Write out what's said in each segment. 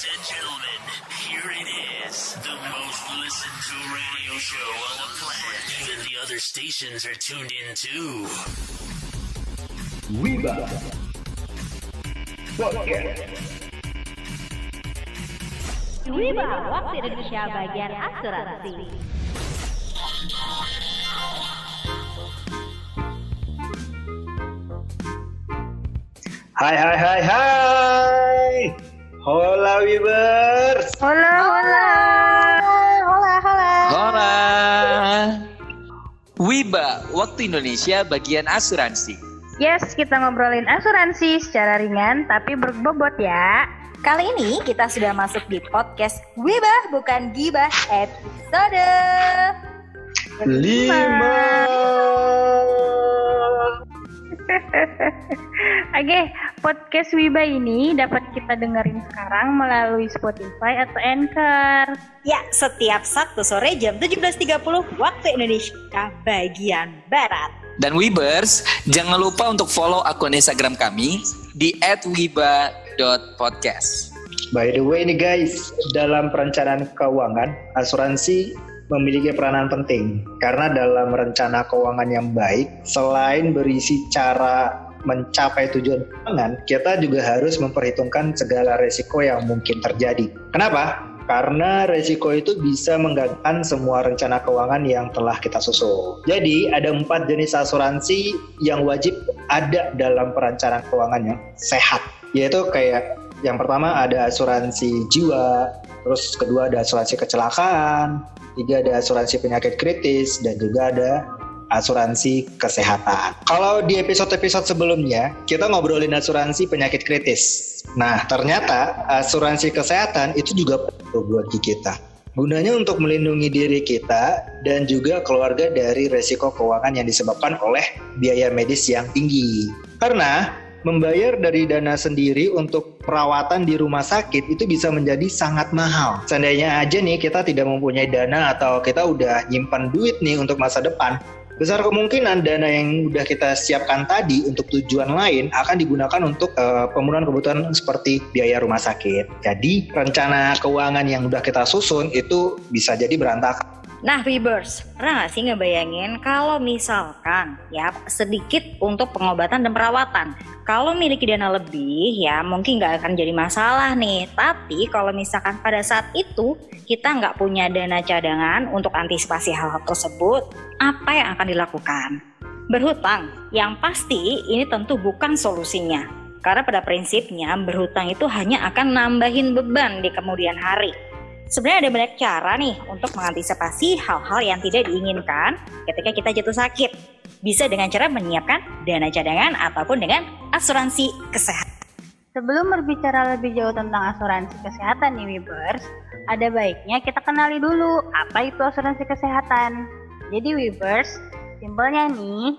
Ladies and gentlemen, here it is. The most listened to radio show on the planet. Even the other stations are tuned in too. Wiba Podcast Wiba, waktu Indonesia bagian asuransi. Hai hai hai hai Hola Wibers Hola, hola. Hola, hola. Hola. Wiba, waktu Indonesia bagian asuransi. Yes, kita ngobrolin asuransi secara ringan tapi berbobot ya. Kali ini kita sudah masuk di podcast Wibah bukan Gibah episode Lima Oke, podcast Wiba ini dapat kita dengerin sekarang melalui Spotify atau Anchor. Ya, setiap Sabtu sore jam 17.30 waktu Indonesia bagian Barat. Dan Wibers, jangan lupa untuk follow akun Instagram kami di @wiba.podcast. By the way nih guys Dalam perencanaan keuangan Asuransi memiliki peranan penting Karena dalam rencana keuangan yang baik Selain berisi cara mencapai tujuan keuangan Kita juga harus memperhitungkan segala resiko yang mungkin terjadi Kenapa? Karena resiko itu bisa menggagalkan semua rencana keuangan yang telah kita susun. Jadi ada empat jenis asuransi yang wajib ada dalam perencanaan keuangan yang sehat. Yaitu kayak yang pertama ada asuransi jiwa, terus kedua ada asuransi kecelakaan, tiga ada asuransi penyakit kritis, dan juga ada asuransi kesehatan. Kalau di episode-episode sebelumnya, kita ngobrolin asuransi penyakit kritis. Nah, ternyata asuransi kesehatan itu juga perlu buat kita. Gunanya untuk melindungi diri kita dan juga keluarga dari resiko keuangan yang disebabkan oleh biaya medis yang tinggi. Karena membayar dari dana sendiri untuk perawatan di rumah sakit itu bisa menjadi sangat mahal. Seandainya aja nih kita tidak mempunyai dana atau kita udah nyimpan duit nih untuk masa depan, besar kemungkinan dana yang udah kita siapkan tadi untuk tujuan lain akan digunakan untuk uh, pemenuhan kebutuhan seperti biaya rumah sakit. Jadi rencana keuangan yang udah kita susun itu bisa jadi berantakan. Nah, Vibers, pernah nggak sih ngebayangin kalau misalkan ya sedikit untuk pengobatan dan perawatan. Kalau miliki dana lebih ya mungkin nggak akan jadi masalah nih. Tapi kalau misalkan pada saat itu kita nggak punya dana cadangan untuk antisipasi hal-hal tersebut, apa yang akan dilakukan? Berhutang, yang pasti ini tentu bukan solusinya. Karena pada prinsipnya berhutang itu hanya akan nambahin beban di kemudian hari. Sebenarnya ada banyak cara nih untuk mengantisipasi hal-hal yang tidak diinginkan ketika kita jatuh sakit. Bisa dengan cara menyiapkan dana cadangan ataupun dengan asuransi kesehatan. Sebelum berbicara lebih jauh tentang asuransi kesehatan nih Wibers, ada baiknya kita kenali dulu apa itu asuransi kesehatan. Jadi Wibers, simpelnya nih,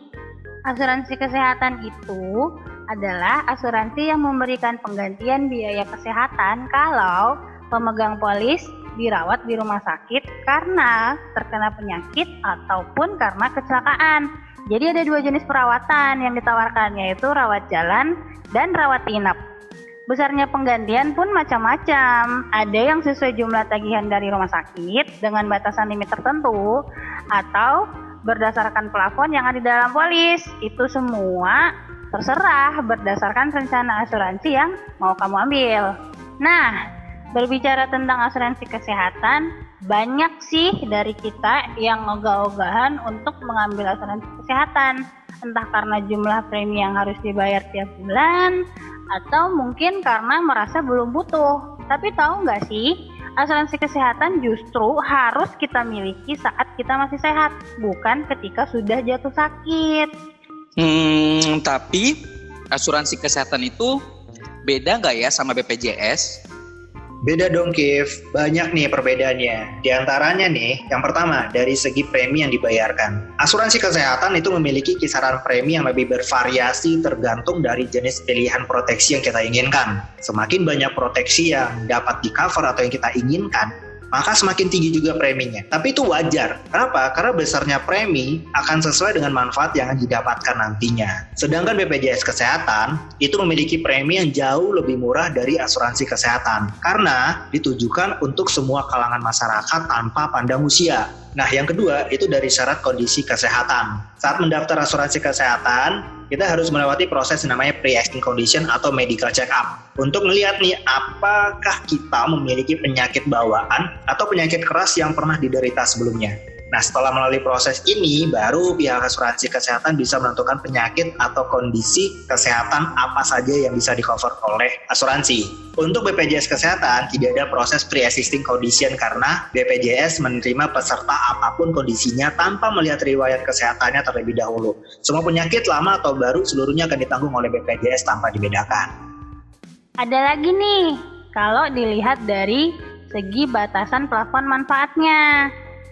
asuransi kesehatan itu adalah asuransi yang memberikan penggantian biaya kesehatan kalau pemegang polis dirawat di rumah sakit karena terkena penyakit ataupun karena kecelakaan. Jadi ada dua jenis perawatan yang ditawarkan yaitu rawat jalan dan rawat inap. Besarnya penggantian pun macam-macam. Ada yang sesuai jumlah tagihan dari rumah sakit dengan batasan limit tertentu atau berdasarkan plafon yang ada di dalam polis. Itu semua terserah berdasarkan rencana asuransi yang mau kamu ambil. Nah, berbicara tentang asuransi kesehatan, banyak sih dari kita yang ogah-ogahan untuk mengambil asuransi kesehatan. Entah karena jumlah premi yang harus dibayar tiap bulan, atau mungkin karena merasa belum butuh. Tapi tahu nggak sih, asuransi kesehatan justru harus kita miliki saat kita masih sehat, bukan ketika sudah jatuh sakit. Hmm, tapi asuransi kesehatan itu beda nggak ya sama BPJS? Beda dong Kif, banyak nih perbedaannya. Di antaranya nih, yang pertama dari segi premi yang dibayarkan. Asuransi kesehatan itu memiliki kisaran premi yang lebih bervariasi tergantung dari jenis pilihan proteksi yang kita inginkan. Semakin banyak proteksi yang dapat di cover atau yang kita inginkan, maka semakin tinggi juga preminya. Tapi itu wajar. Kenapa? Karena besarnya premi akan sesuai dengan manfaat yang didapatkan nantinya. Sedangkan BPJS Kesehatan itu memiliki premi yang jauh lebih murah dari asuransi kesehatan karena ditujukan untuk semua kalangan masyarakat tanpa pandang usia. Nah, yang kedua itu dari syarat kondisi kesehatan. Saat mendaftar asuransi kesehatan, kita harus melewati proses namanya pre-existing condition atau medical check up. Untuk melihat nih, apakah kita memiliki penyakit bawaan atau penyakit keras yang pernah diderita sebelumnya. Nah, setelah melalui proses ini, baru pihak asuransi kesehatan bisa menentukan penyakit atau kondisi kesehatan apa saja yang bisa di-cover oleh asuransi. Untuk BPJS Kesehatan, tidak ada proses pre-existing condition karena BPJS menerima peserta apa pun kondisinya tanpa melihat riwayat kesehatannya terlebih dahulu. Semua penyakit lama atau baru seluruhnya akan ditanggung oleh BPJS tanpa dibedakan. Ada lagi nih, kalau dilihat dari segi batasan plafon manfaatnya.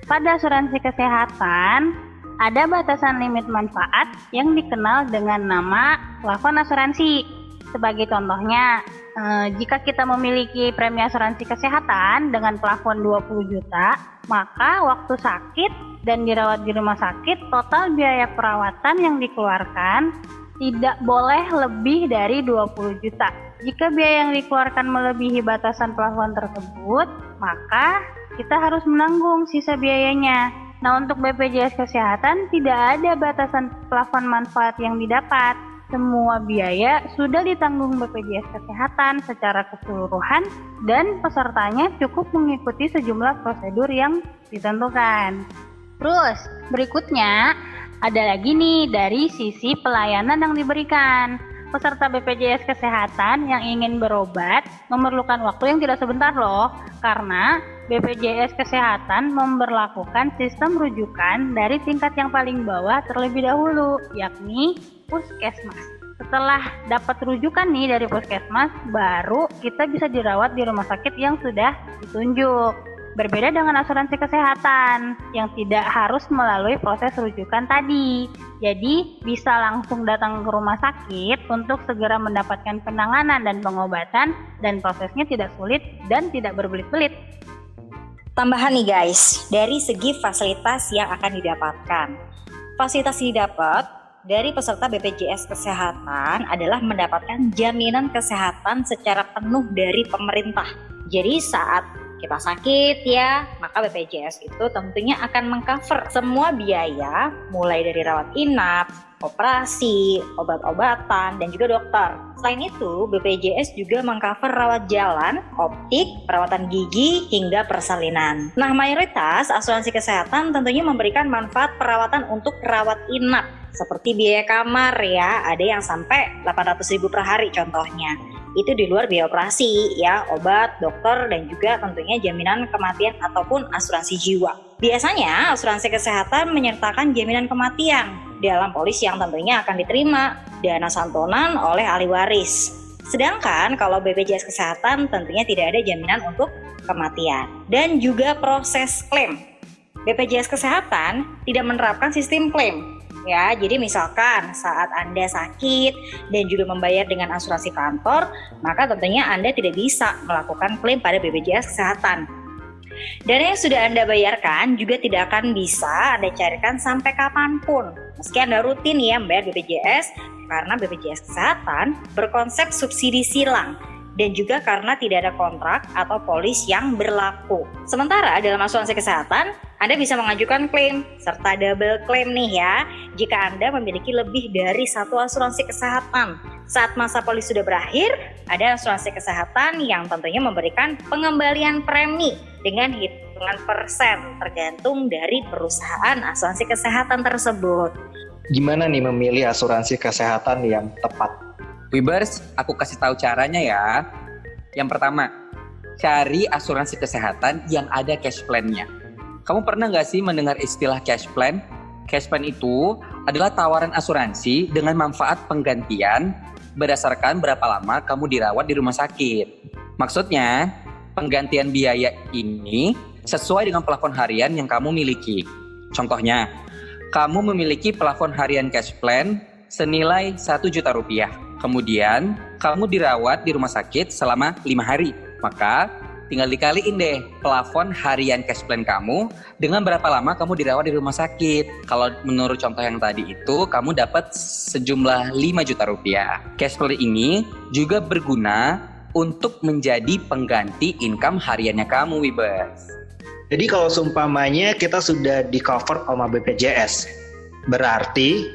Pada asuransi kesehatan, ada batasan limit manfaat yang dikenal dengan nama plafon asuransi. Sebagai contohnya, eh, jika kita memiliki premi asuransi kesehatan dengan plafon 20 juta, maka waktu sakit dan dirawat di rumah sakit, total biaya perawatan yang dikeluarkan tidak boleh lebih dari 20 juta. Jika biaya yang dikeluarkan melebihi batasan plafon tersebut, maka kita harus menanggung sisa biayanya. Nah, untuk BPJS Kesehatan tidak ada batasan plafon manfaat yang didapat. Semua biaya sudah ditanggung BPJS Kesehatan secara keseluruhan dan pesertanya cukup mengikuti sejumlah prosedur yang ditentukan. Terus, berikutnya ada lagi nih dari sisi pelayanan yang diberikan peserta BPJS Kesehatan yang ingin berobat memerlukan waktu yang tidak sebentar loh, karena BPJS Kesehatan memperlakukan sistem rujukan dari tingkat yang paling bawah terlebih dahulu, yakni puskesmas. Setelah dapat rujukan nih dari puskesmas, baru kita bisa dirawat di rumah sakit yang sudah ditunjuk. Berbeda dengan asuransi kesehatan yang tidak harus melalui proses rujukan tadi. Jadi bisa langsung datang ke rumah sakit untuk segera mendapatkan penanganan dan pengobatan dan prosesnya tidak sulit dan tidak berbelit-belit. Tambahan nih guys, dari segi fasilitas yang akan didapatkan. Fasilitas yang didapat dari peserta BPJS Kesehatan adalah mendapatkan jaminan kesehatan secara penuh dari pemerintah. Jadi saat kita sakit ya, maka BPJS itu tentunya akan mengcover semua biaya mulai dari rawat inap, operasi, obat-obatan, dan juga dokter. Selain itu, BPJS juga mengcover rawat jalan, optik, perawatan gigi, hingga persalinan. Nah, mayoritas asuransi kesehatan tentunya memberikan manfaat perawatan untuk rawat inap, seperti biaya kamar ya, ada yang sampai 800 ribu per hari contohnya. Itu di luar biaya operasi ya, obat, dokter, dan juga tentunya jaminan kematian ataupun asuransi jiwa. Biasanya asuransi kesehatan menyertakan jaminan kematian dalam polis yang tentunya akan diterima dana santunan oleh ahli waris. Sedangkan kalau BPJS Kesehatan tentunya tidak ada jaminan untuk kematian dan juga proses klaim. BPJS Kesehatan tidak menerapkan sistem klaim. Ya, jadi misalkan saat Anda sakit dan juga membayar dengan asuransi kantor, maka tentunya Anda tidak bisa melakukan klaim pada BPJS Kesehatan. Dana yang sudah Anda bayarkan juga tidak akan bisa Anda carikan sampai kapan pun. Meski Anda rutin ya membayar BPJS, karena BPJS Kesehatan berkonsep subsidi silang dan juga karena tidak ada kontrak atau polis yang berlaku. Sementara dalam asuransi kesehatan, Anda bisa mengajukan klaim serta double klaim nih ya jika Anda memiliki lebih dari satu asuransi kesehatan. Saat masa polis sudah berakhir, ada asuransi kesehatan yang tentunya memberikan pengembalian premi dengan hitungan persen tergantung dari perusahaan asuransi kesehatan tersebut. Gimana nih memilih asuransi kesehatan yang tepat? Wibers, aku kasih tahu caranya ya. Yang pertama, cari asuransi kesehatan yang ada cash plan-nya. Kamu pernah nggak sih mendengar istilah cash plan? Cash plan itu adalah tawaran asuransi dengan manfaat penggantian berdasarkan berapa lama kamu dirawat di rumah sakit. Maksudnya, penggantian biaya ini sesuai dengan plafon harian yang kamu miliki. Contohnya, kamu memiliki plafon harian cash plan senilai 1 juta rupiah. Kemudian, kamu dirawat di rumah sakit selama lima hari. Maka, tinggal dikaliin deh plafon harian cash plan kamu dengan berapa lama kamu dirawat di rumah sakit. Kalau menurut contoh yang tadi itu, kamu dapat sejumlah 5 juta rupiah. Cash plan ini juga berguna untuk menjadi pengganti income hariannya kamu, Wibers. Jadi kalau seumpamanya kita sudah di cover sama BPJS, berarti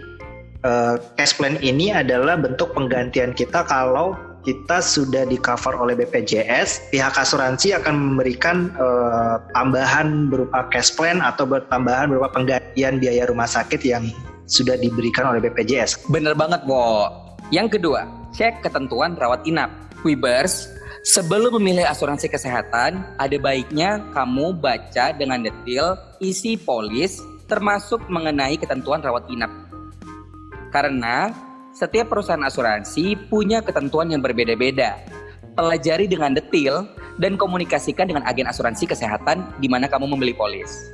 uh, cash plan ini adalah bentuk penggantian kita kalau kita sudah di cover oleh BPJS, pihak asuransi akan memberikan uh, tambahan berupa cash plan atau tambahan berupa penggantian biaya rumah sakit yang sudah diberikan oleh BPJS. Bener banget, Bo. Yang kedua, cek ketentuan rawat inap. Wibers, sebelum memilih asuransi kesehatan, ada baiknya kamu baca dengan detail isi polis termasuk mengenai ketentuan rawat inap. Karena setiap perusahaan asuransi punya ketentuan yang berbeda-beda. Pelajari dengan detail dan komunikasikan dengan agen asuransi kesehatan di mana kamu membeli polis.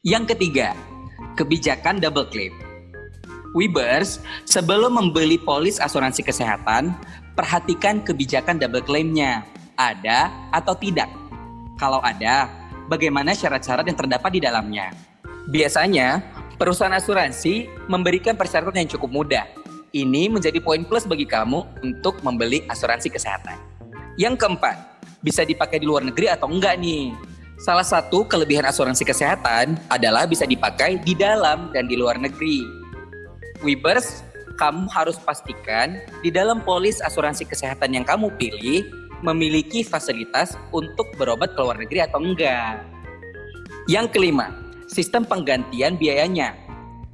Yang ketiga, kebijakan double claim. Webers, sebelum membeli polis asuransi kesehatan, perhatikan kebijakan double claimnya. Ada atau tidak? Kalau ada, bagaimana syarat-syarat yang terdapat di dalamnya? Biasanya, perusahaan asuransi memberikan persyaratan yang cukup mudah, ini menjadi poin plus bagi kamu untuk membeli asuransi kesehatan. Yang keempat, bisa dipakai di luar negeri atau enggak nih? Salah satu kelebihan asuransi kesehatan adalah bisa dipakai di dalam dan di luar negeri. Webers, kamu harus pastikan di dalam polis asuransi kesehatan yang kamu pilih memiliki fasilitas untuk berobat ke luar negeri atau enggak. Yang kelima, sistem penggantian biayanya.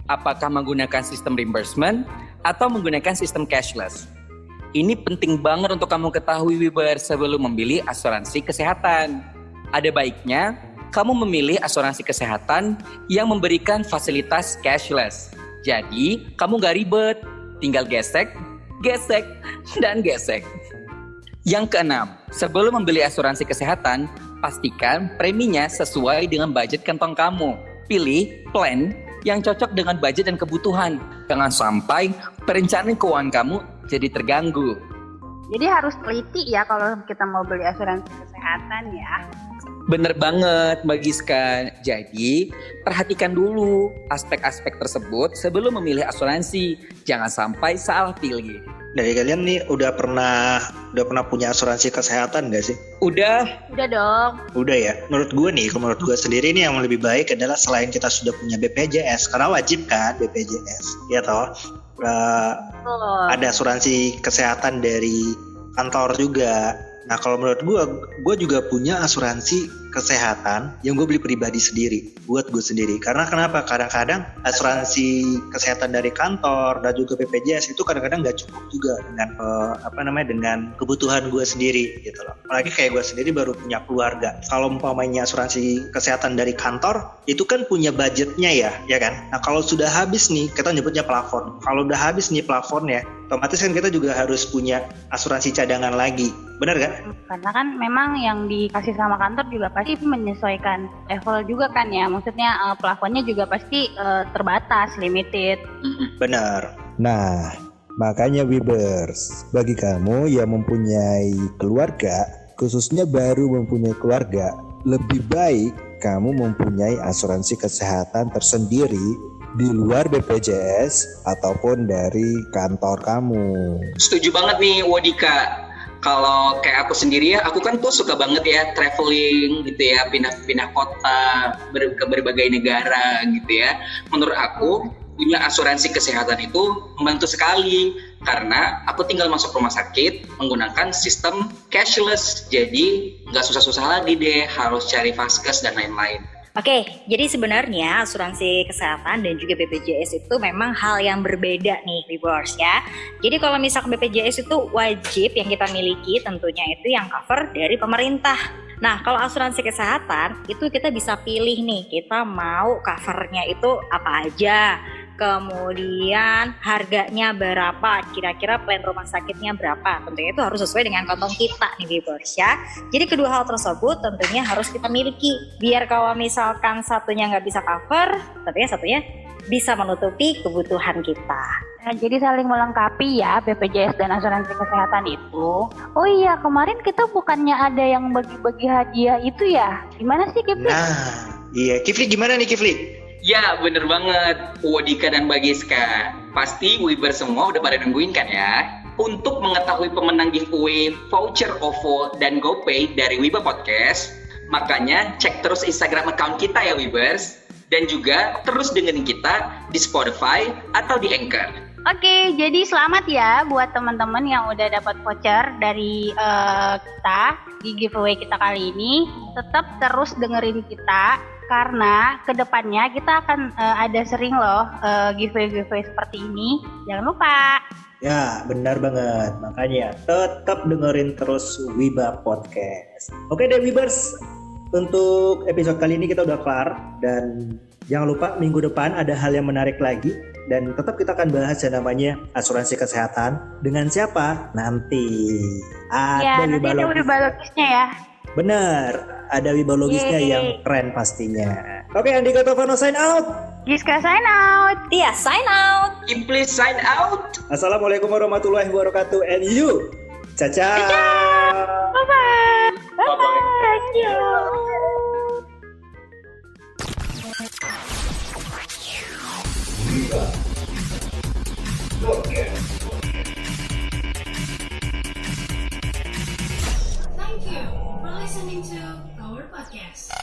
Apakah menggunakan sistem reimbursement atau menggunakan sistem cashless. Ini penting banget untuk kamu ketahui Wiber sebelum memilih asuransi kesehatan. Ada baiknya kamu memilih asuransi kesehatan yang memberikan fasilitas cashless. Jadi, kamu gak ribet, tinggal gesek, gesek, dan gesek. Yang keenam, sebelum membeli asuransi kesehatan, pastikan preminya sesuai dengan budget kantong kamu. Pilih plan yang cocok dengan budget dan kebutuhan. Jangan sampai perencanaan keuangan kamu jadi terganggu. Jadi harus teliti ya kalau kita mau beli asuransi kesehatan ya. Bener banget Mbak Giska. Jadi perhatikan dulu aspek-aspek tersebut sebelum memilih asuransi. Jangan sampai salah pilih dari kalian nih udah pernah udah pernah punya asuransi kesehatan gak sih? Udah. Udah dong. Udah ya. Menurut gue nih, menurut gue sendiri nih yang lebih baik adalah selain kita sudah punya BPJS, karena wajib kan BPJS, ya toh. Uh, oh. Ada asuransi kesehatan dari kantor juga. Nah kalau menurut gue, gue juga punya asuransi kesehatan yang gue beli pribadi sendiri buat gue sendiri. Karena kenapa? Kadang-kadang asuransi kesehatan dari kantor dan juga BPJS itu kadang-kadang nggak cukup juga dengan uh, apa namanya dengan kebutuhan gue sendiri gitu loh. Apalagi kayak gue sendiri baru punya keluarga. Kalau umpamanya asuransi kesehatan dari kantor itu kan punya budgetnya ya ya kan? Nah kalau sudah habis nih kita nyebutnya plafon. Kalau udah habis nih plafonnya otomatis kan kita juga harus punya asuransi cadangan lagi benar kan? Karena kan memang yang dikasih sama kantor juga pasti menyesuaikan level juga kan ya. Maksudnya uh, plafonnya juga pasti uh, terbatas, limited. Benar. Nah, makanya Wibers, bagi kamu yang mempunyai keluarga, khususnya baru mempunyai keluarga, lebih baik kamu mempunyai asuransi kesehatan tersendiri di luar BPJS ataupun dari kantor kamu. Setuju banget nih Wadika kalau kayak aku sendiri ya, aku kan tuh suka banget ya traveling gitu ya, pindah-pindah kota ber, ke berbagai negara gitu ya. Menurut aku punya asuransi kesehatan itu membantu sekali karena aku tinggal masuk rumah sakit menggunakan sistem cashless. Jadi nggak susah-susah lagi deh harus cari vaskes dan lain-lain. Oke, jadi sebenarnya asuransi kesehatan dan juga BPJS itu memang hal yang berbeda nih, viewers ya. Jadi kalau misalkan BPJS itu wajib yang kita miliki tentunya itu yang cover dari pemerintah. Nah, kalau asuransi kesehatan itu kita bisa pilih nih, kita mau covernya itu apa aja kemudian harganya berapa, kira-kira plan rumah sakitnya berapa. Tentunya itu harus sesuai dengan kantong kita nih viewers ya. Jadi kedua hal tersebut tentunya harus kita miliki. Biar kalau misalkan satunya nggak bisa cover, tentunya satunya bisa menutupi kebutuhan kita. Nah, jadi saling melengkapi ya BPJS dan asuransi kesehatan itu. Oh iya, kemarin kita bukannya ada yang bagi-bagi hadiah itu ya? Gimana sih Kipli? Nah, iya. Kifli gimana nih Kifli? Ya, bener banget. Wodika dan Bagiska. Pasti Wiber semua udah pada nungguin kan ya? Untuk mengetahui pemenang giveaway voucher OVO dan GoPay dari Wiba Podcast, makanya cek terus Instagram account kita ya Wibers. Dan juga terus dengerin kita di Spotify atau di Anchor. Oke, jadi selamat ya buat teman-teman yang udah dapat voucher dari eh, kita di giveaway kita kali ini. Tetap terus dengerin kita karena ke depannya kita akan eh, ada sering loh eh, giveaway-giveaway seperti ini. Jangan lupa. Ya, benar banget. Makanya tetap dengerin terus Wiba Podcast. Oke deh Wibers, untuk episode kali ini kita udah kelar dan jangan lupa minggu depan ada hal yang menarik lagi dan tetap kita akan bahas yang namanya asuransi kesehatan dengan siapa nanti. ya, Ada nanti Wiba ada Logis. wibalogisnya ya. Bener, ada Wiba Logisnya Yeay. yang keren pastinya. Oke, Andika Tovano sign out. Giska sign out. Tia sign out. Please sign out. Assalamualaikum warahmatullahi wabarakatuh and you. Caca. Bye-bye. Bye-bye. Thank you. You for podcast.